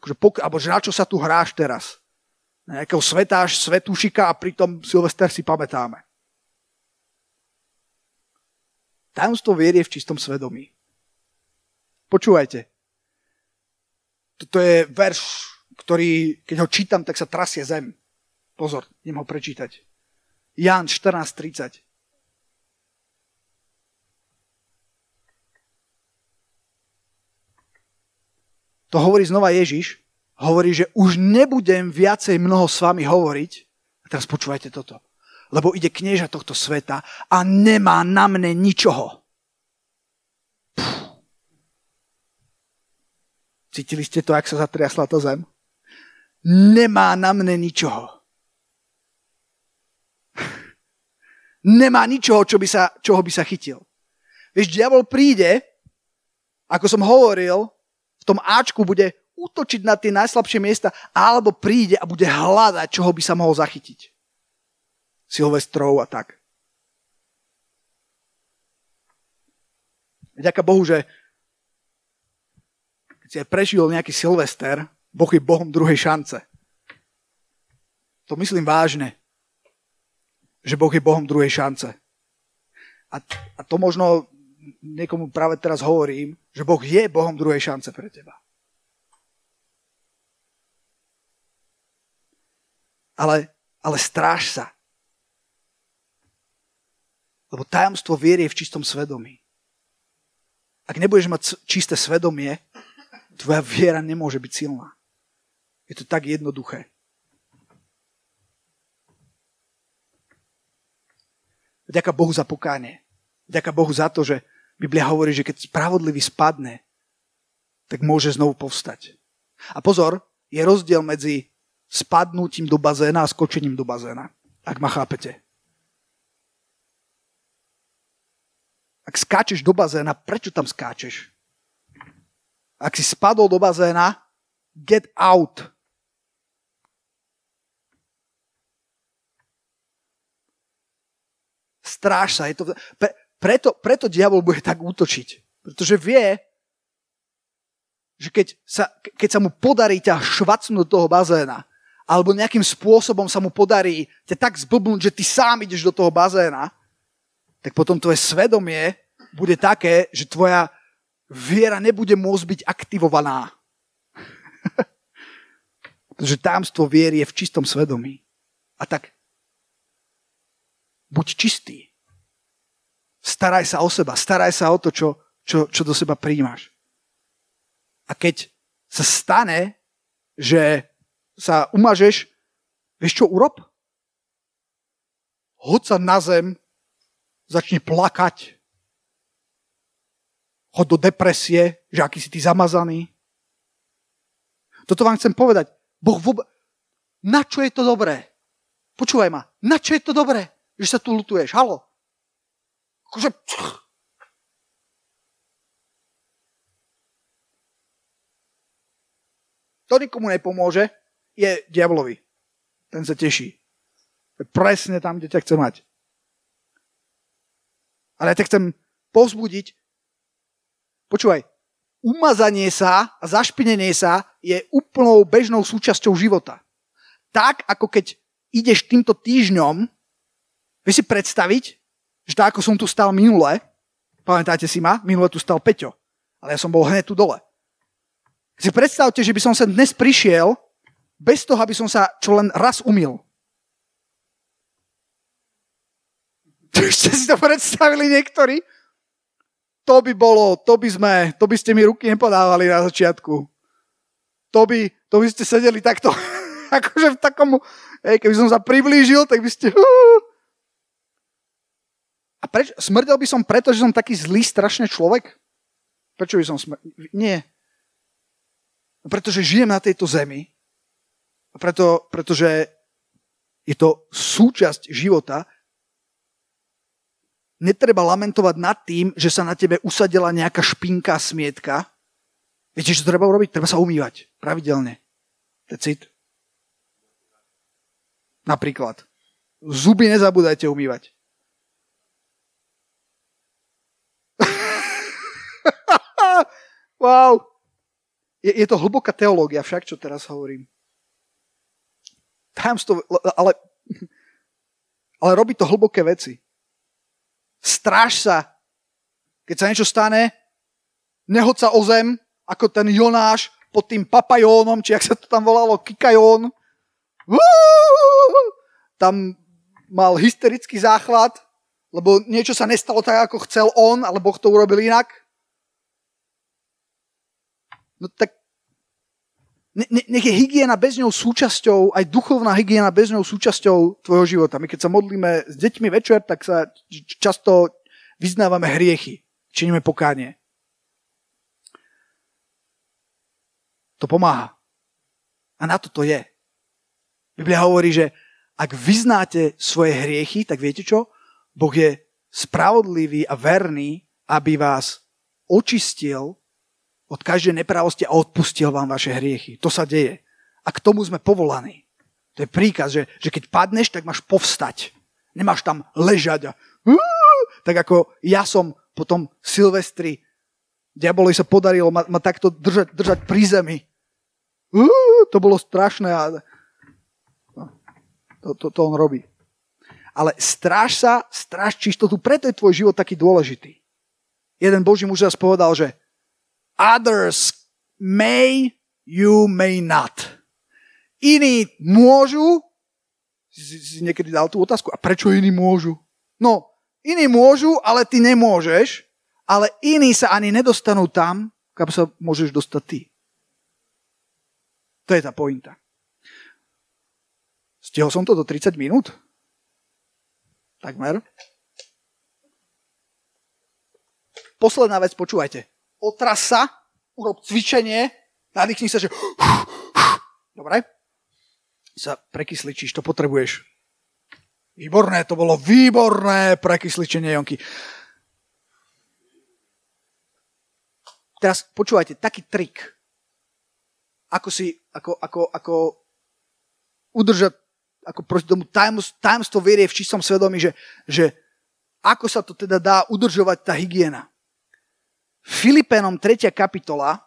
akože pok- alebo že na čo sa tu hráš teraz. Na nejakého svetáš, svetúšika a pritom Silvester si pamätáme. Tajomstvo viery je v čistom svedomí. Počúvajte. Toto je verš, ktorý, keď ho čítam, tak sa trasie zem. Pozor, idem ho prečítať. Ján 14.30. To hovorí znova Ježiš. Hovorí, že už nebudem viacej mnoho s vami hovoriť. A teraz počúvajte toto. Lebo ide knieža tohto sveta a nemá na mne ničoho. Puh. Cítili ste to, ak sa zatriasla to zem? Nemá na mne ničoho. Nemá ničoho, čo by sa, čoho by sa chytil. Vieš, diabol príde, ako som hovoril, v tom Ačku bude útočiť na tie najslabšie miesta, alebo príde a bude hľadať, čoho by sa mohol zachytiť. Silvestrov a tak. Ďaká Bohu, že keď si aj prežil nejaký Silvester, Boh je Bohom druhej šance. To myslím vážne, že Boh je Bohom druhej šance. A, a to možno niekomu práve teraz hovorím, že Boh je Bohom druhej šance pre teba. Ale, ale stráž sa. Lebo tajomstvo viery je v čistom svedomí. Ak nebudeš mať čisté svedomie, tvoja viera nemôže byť silná. Je to tak jednoduché. Ďaká Bohu za pokánie. Ďaká Bohu za to, že Biblia hovorí, že keď spravodlivý spadne, tak môže znovu povstať. A pozor, je rozdiel medzi spadnutím do bazéna a skočením do bazéna. Ak ma chápete. Ak skáčeš do bazéna, prečo tam skáčeš? Ak si spadol do bazéna, get out. Stráž sa. Je to, pre, preto, preto diabol bude tak útočiť. Pretože vie, že keď sa, keď sa mu podarí ťa švacnúť do toho bazéna, alebo nejakým spôsobom sa mu podarí ťa tak zblbnúť, že ty sám ideš do toho bazéna, tak potom tvoje svedomie bude také, že tvoja viera nebude môcť byť aktivovaná. Pretože támstvo viery je v čistom svedomí. A tak buď čistý. Staraj sa o seba, staraj sa o to, čo, čo, čo do seba príjmaš. A keď sa stane, že sa umažeš, vieš čo urob? Hoď sa na zem, začne plakať, hod do depresie, že aký si ty zamazaný. Toto vám chcem povedať. Boh vôbec... Na čo je to dobré? Počúvaj ma. Na čo je to dobré, že sa tu lutuješ? Halo? Akože... To nikomu nepomôže, je diablovi. Ten sa teší. Presne tam, kde ťa chce mať. Ale ja ťa chcem povzbudiť, Počúvaj, umazanie sa a zašpinenie sa je úplnou bežnou súčasťou života. Tak, ako keď ideš týmto týždňom, vieš si predstaviť, že tak, ako som tu stal minule, pamätáte si ma, minule tu stal Peťo, ale ja som bol hneď tu dole. Si predstavte, že by som sa dnes prišiel bez toho, aby som sa čo len raz umil. Ste si to predstavili niektorí? to by bolo, to by sme, to by ste mi ruky nepodávali na začiatku. To by, to by ste sedeli takto, akože v takom, hej, keby som sa priblížil, tak by ste... A preč, smrdel by som preto, že som taký zlý, strašný človek? Prečo by som smrdel? Nie. Pretože žijem na tejto zemi. A preto, pretože je to súčasť života netreba lamentovať nad tým, že sa na tebe usadila nejaká špinka, smietka. Viete, čo treba urobiť? Treba sa umývať pravidelne. Decid. Napríklad. Zuby nezabúdajte umývať. wow. Je, je to hlboká teológia však, čo teraz hovorím. Tajomstvo, ale, ale robí to hlboké veci. Stráž sa. Keď sa niečo stane, nehod sa o zem, ako ten Jonáš pod tým papajónom, či ak sa to tam volalo, kikajón. Tam mal hysterický záchvat, lebo niečo sa nestalo tak, ako chcel on, ale Boh to urobil inak. No tak nech je hygiena bez súčasťou, aj duchovná hygiena bez ňou súčasťou tvojho života. My keď sa modlíme s deťmi večer, tak sa často vyznávame hriechy, činíme pokánie. To pomáha. A na to to je. Biblia hovorí, že ak vyznáte svoje hriechy, tak viete čo? Boh je spravodlivý a verný, aby vás očistil od každej nepravosti a odpustil vám vaše hriechy. To sa deje. A k tomu sme povolaní. To je príkaz, že, že keď padneš, tak máš povstať. Nemáš tam ležať a tak ako ja som potom Silvestri, diabolovi sa podarilo ma, ma takto držať, držať pri zemi. Uh, to bolo strašné a to, to, to on robí. Ale stráž sa, stráž čistotu, preto je tvoj život taký dôležitý. Jeden Boží muž raz povedal, že Others may, you may not. Iní môžu, si niekedy dal tú otázku, a prečo iní môžu? No, iní môžu, ale ty nemôžeš, ale iní sa ani nedostanú tam, kam sa môžeš dostať ty. To je tá pointa. Stihol som to do 30 minút? Takmer. Posledná vec, počúvajte otras sa, urob cvičenie, nadýchni sa, že dobre, sa prekysličíš, to potrebuješ. Výborné, to bolo výborné prekysličenie, Jonky. Teraz počúvajte, taký trik. Ako si, ako, ako, ako udržať, ako proti tomu tajomstvo vierie v čistom svedomí, že, že ako sa to teda dá udržovať tá hygiena. Filipenom 3. kapitola,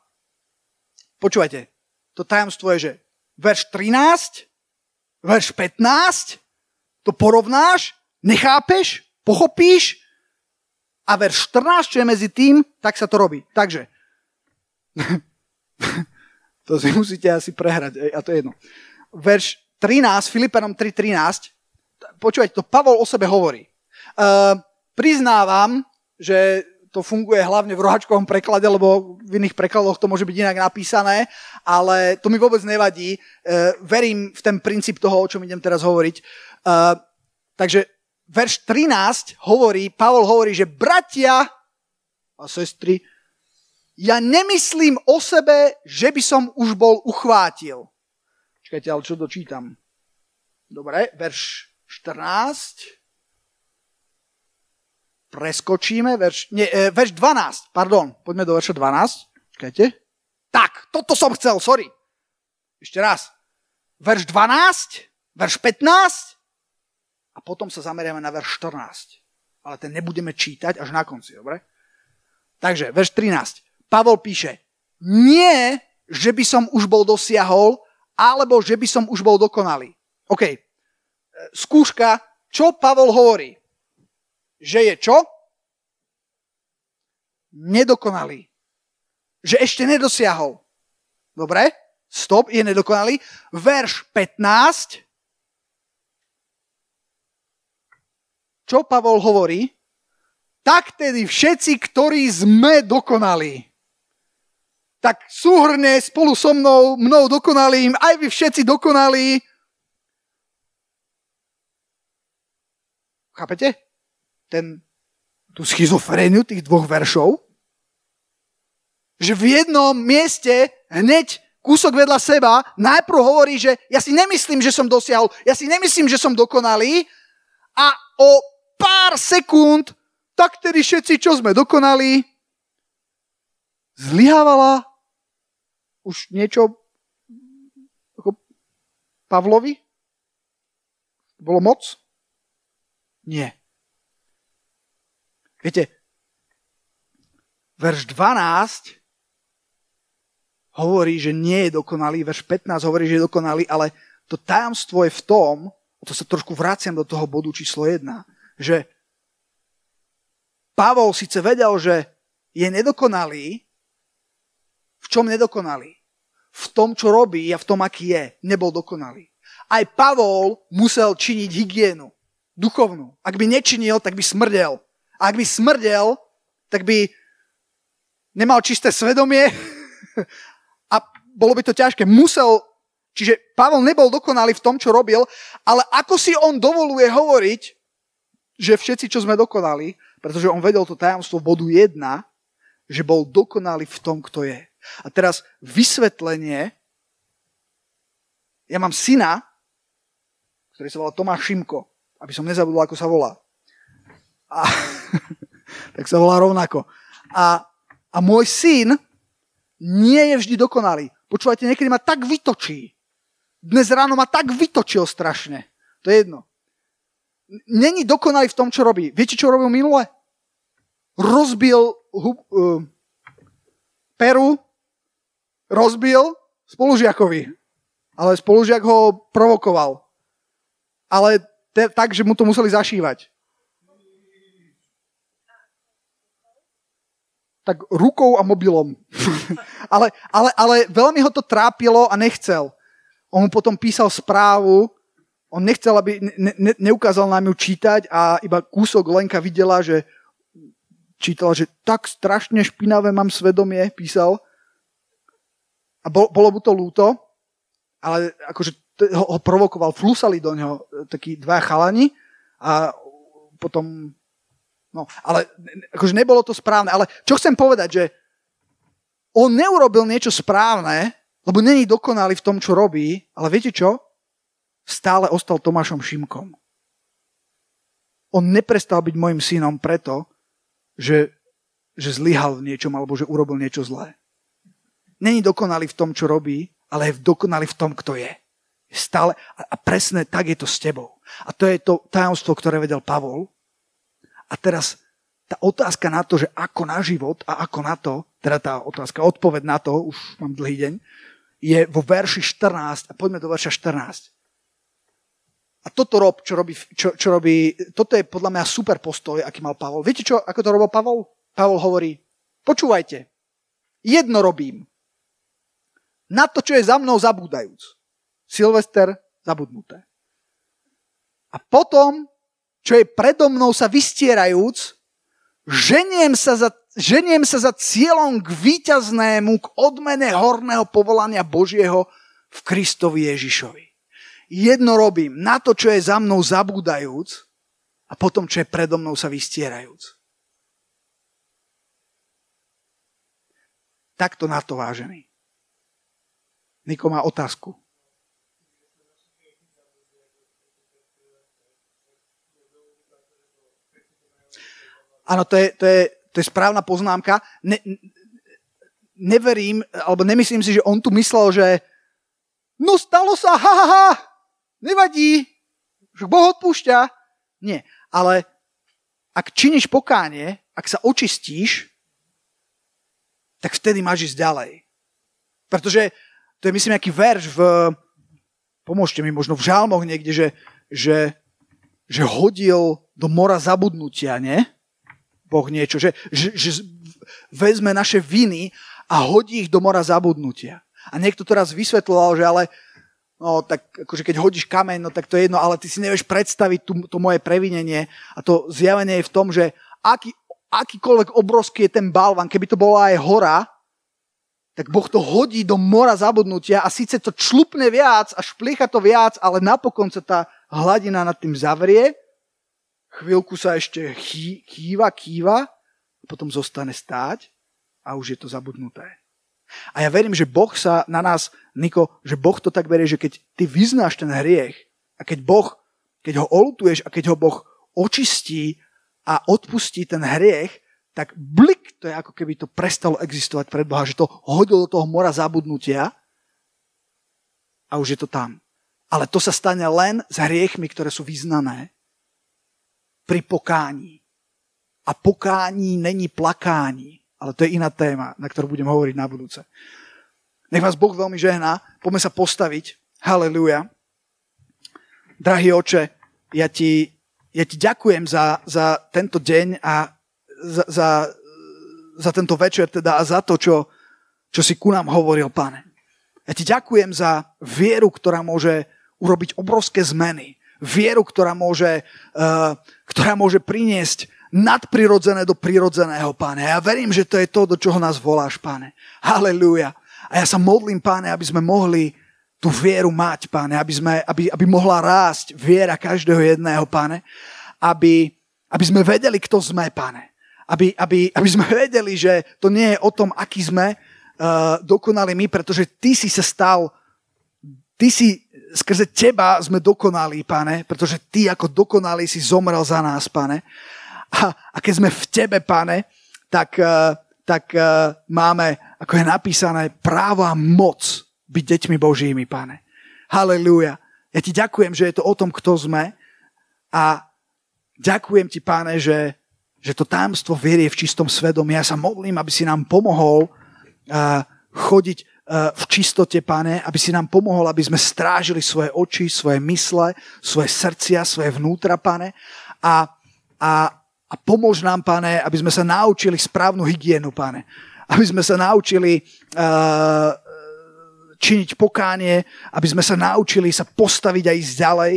počúvajte, to tajomstvo je, že verš 13, verš 15, to porovnáš, nechápeš, pochopíš a verš 14, čo je medzi tým, tak sa to robí. Takže, to si musíte asi prehrať, a to je jedno. Verš 13, Filipenom 3.13, počúvajte, to Pavol o sebe hovorí. Uh, priznávam, že to funguje hlavne v rohačkovom preklade, lebo v iných prekladoch to môže byť inak napísané, ale to mi vôbec nevadí. E, verím v ten princíp toho, o čom idem teraz hovoriť. E, takže verš 13 hovorí, Pavol hovorí, že bratia a sestry, ja nemyslím o sebe, že by som už bol uchvátil. Čakajte, ale čo dočítam? Dobre, verš 14 preskočíme, verš, nie, e, verš 12, pardon, poďme do verša 12, čakajte. Tak, toto som chcel, sorry. Ešte raz. Verš 12, verš 15 a potom sa zameriame na verš 14. Ale ten nebudeme čítať až na konci, dobre? Takže, verš 13. Pavol píše, nie, že by som už bol dosiahol, alebo že by som už bol dokonalý. OK. E, skúška, čo Pavol hovorí? Že je čo? Nedokonalý. Že ešte nedosiahol. Dobre? Stop, je nedokonalý. Verš 15. Čo Pavol hovorí? Tak tedy všetci, ktorí sme dokonali, tak súhrne spolu so mnou, mnou dokonalým, aj vy všetci dokonalí. Chápete? Ten, tú schizofréniu tých dvoch veršov, že v jednom mieste hneď kúsok vedľa seba najprv hovorí, že ja si nemyslím, že som dosiahol, ja si nemyslím, že som dokonalý a o pár sekúnd, tak tedy všetci, čo sme dokonali, zlyhávala už niečo ako Pavlovi? Bolo moc? Nie. Viete, verš 12 hovorí, že nie je dokonalý, verš 15 hovorí, že je dokonalý, ale to tajomstvo je v tom, to sa trošku vraciam do toho bodu číslo 1, že Pavol síce vedel, že je nedokonalý, v čom nedokonalý? V tom, čo robí a v tom, aký je. Nebol dokonalý. Aj Pavol musel činiť hygienu, duchovnú. Ak by nečinil, tak by smrdel. A ak by smrdel, tak by nemal čisté svedomie a bolo by to ťažké. Musel, čiže Pavol nebol dokonalý v tom, čo robil, ale ako si on dovoluje hovoriť, že všetci, čo sme dokonali, pretože on vedel to tajomstvo bodu 1, že bol dokonalý v tom, kto je. A teraz vysvetlenie. Ja mám syna, ktorý sa volá Tomáš Šimko, aby som nezabudol, ako sa volá. A, tak sa volá rovnako. A, a môj syn nie je vždy dokonalý. Počúvajte, niekedy ma tak vytočí. Dnes ráno ma tak vytočil strašne. To je jedno. Není dokonalý v tom, čo robí. Viete, čo robil minule? Rozbil hub, uh, peru, rozbil spolužiakovi. Ale spolužiak ho provokoval. Ale te, tak, že mu to museli zašívať. Tak rukou a mobilom. ale, ale, ale veľmi ho to trápilo a nechcel. On mu potom písal správu, on nechcel, aby ne, ne, neukázal nám ju čítať a iba kúsok Lenka videla, že čítala, že tak strašne špinavé mám svedomie, písal. A bol, bolo mu to lúto, ale akože ho, ho provokoval, flusali do neho takí dva chalani a potom No, ale akože nebolo to správne. Ale čo chcem povedať, že on neurobil niečo správne, lebo není dokonalý v tom, čo robí, ale viete čo? Stále ostal Tomášom Šimkom. On neprestal byť môjim synom preto, že, že zlyhal v niečom alebo že urobil niečo zlé. Není dokonalý v tom, čo robí, ale je dokonalý v tom, kto je. stále, a presne tak je to s tebou. A to je to tajomstvo, ktoré vedel Pavol, a teraz tá otázka na to, že ako na život a ako na to, teda tá otázka, odpoveď na to, už mám dlhý deň, je vo verši 14 a poďme do verša 14. A toto rob, čo robí, čo, čo robí, toto je podľa mňa super postoj, aký mal Pavol. Viete čo, ako to robil Pavol? Pavol hovorí, počúvajte, jedno robím. Na to, čo je za mnou zabúdajúc. Silvester zabudnuté. A potom čo je predo mnou sa vystierajúc, ženiem sa za, ženiem sa za cieľom k víťaznému, k odmene horného povolania Božieho v Kristovi Ježišovi. Jedno robím, na to, čo je za mnou zabúdajúc a potom, čo je predo mnou sa vystierajúc. Takto na to vážený. Niko má otázku. Áno, to je, to je, to je správna poznámka. Ne, neverím, alebo nemyslím si, že on tu myslel, že no stalo sa, ha, ha, ha, nevadí, že Boh odpúšťa. Nie, ale ak činíš pokánie, ak sa očistíš, tak vtedy máš ísť ďalej. Pretože to je myslím nejaký verš v, pomôžte mi, možno v žalmoch niekde, že, že, že hodil do mora zabudnutia, nie? Boh niečo, že, že, že vezme naše viny a hodí ich do mora zabudnutia. A niekto to raz vysvetloval, že ale no tak akože keď hodíš kameň, no tak to je jedno, ale ty si nevieš predstaviť tú, to moje previnenie a to zjavenie je v tom, že aký, akýkoľvek obrovský je ten balvan, keby to bola aj hora, tak Boh to hodí do mora zabudnutia a síce to člupne viac a špliecha to viac, ale napokon sa tá hladina nad tým zavrie chvíľku sa ešte chý, kýva, kýva, potom zostane stáť a už je to zabudnuté. A ja verím, že Boh sa na nás, Niko, že Boh to tak berie, že keď ty vyznáš ten hriech a keď Boh, keď ho olutuješ a keď ho Boh očistí a odpustí ten hriech, tak blik, to je ako keby to prestalo existovať pred Boha, že to hodilo do toho mora zabudnutia a už je to tam. Ale to sa stane len s hriechmi, ktoré sú vyznané pri pokání. A pokání není plakání, ale to je iná téma, na ktorú budem hovoriť na budúce. Nech vás Boh veľmi žehná. Poďme sa postaviť. Haleluja. Drahý oče, ja ti, ja ti ďakujem za, za tento deň a za, za, za tento večer teda a za to, čo, čo si ku nám hovoril, pane. Ja ti ďakujem za vieru, ktorá môže urobiť obrovské zmeny vieru, ktorá môže, uh, ktorá môže priniesť nadprirodzené do prirodzeného, páne. Ja verím, že to je to, do čoho nás voláš, páne. Halelúja. A ja sa modlím, páne, aby sme mohli tú vieru mať, páne, aby, sme, aby, aby mohla rásť viera každého jedného, páne, aby, aby sme vedeli, kto sme, páne. Aby, aby, aby sme vedeli, že to nie je o tom, aký sme uh, dokonali my, pretože ty si sa stal, ty si, skrze teba sme dokonali, pane, pretože ty ako dokonalý si zomrel za nás, pane. A, a keď sme v tebe, pane, tak, uh, tak uh, máme, ako je napísané, právo a moc byť deťmi Božími, pane. Halelúja. Ja ti ďakujem, že je to o tom, kto sme a ďakujem ti, páne, že, že to támstvo viery v čistom svedomí. Ja sa modlím, aby si nám pomohol uh, chodiť v čistote, pane, aby si nám pomohol, aby sme strážili svoje oči, svoje mysle, svoje srdcia, svoje vnútra, pane. A, a, a pomôž nám, pane, aby sme sa naučili správnu hygienu, pane. Aby sme sa naučili uh, činiť pokánie, aby sme sa naučili sa postaviť a ísť ďalej.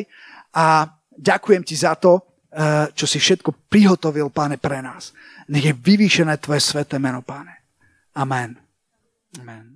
A ďakujem ti za to, eh, čo si všetko prihotovil, páne, pre nás. Nech je vyvýšené tvoje sveté meno. Amen. Amen. Amen.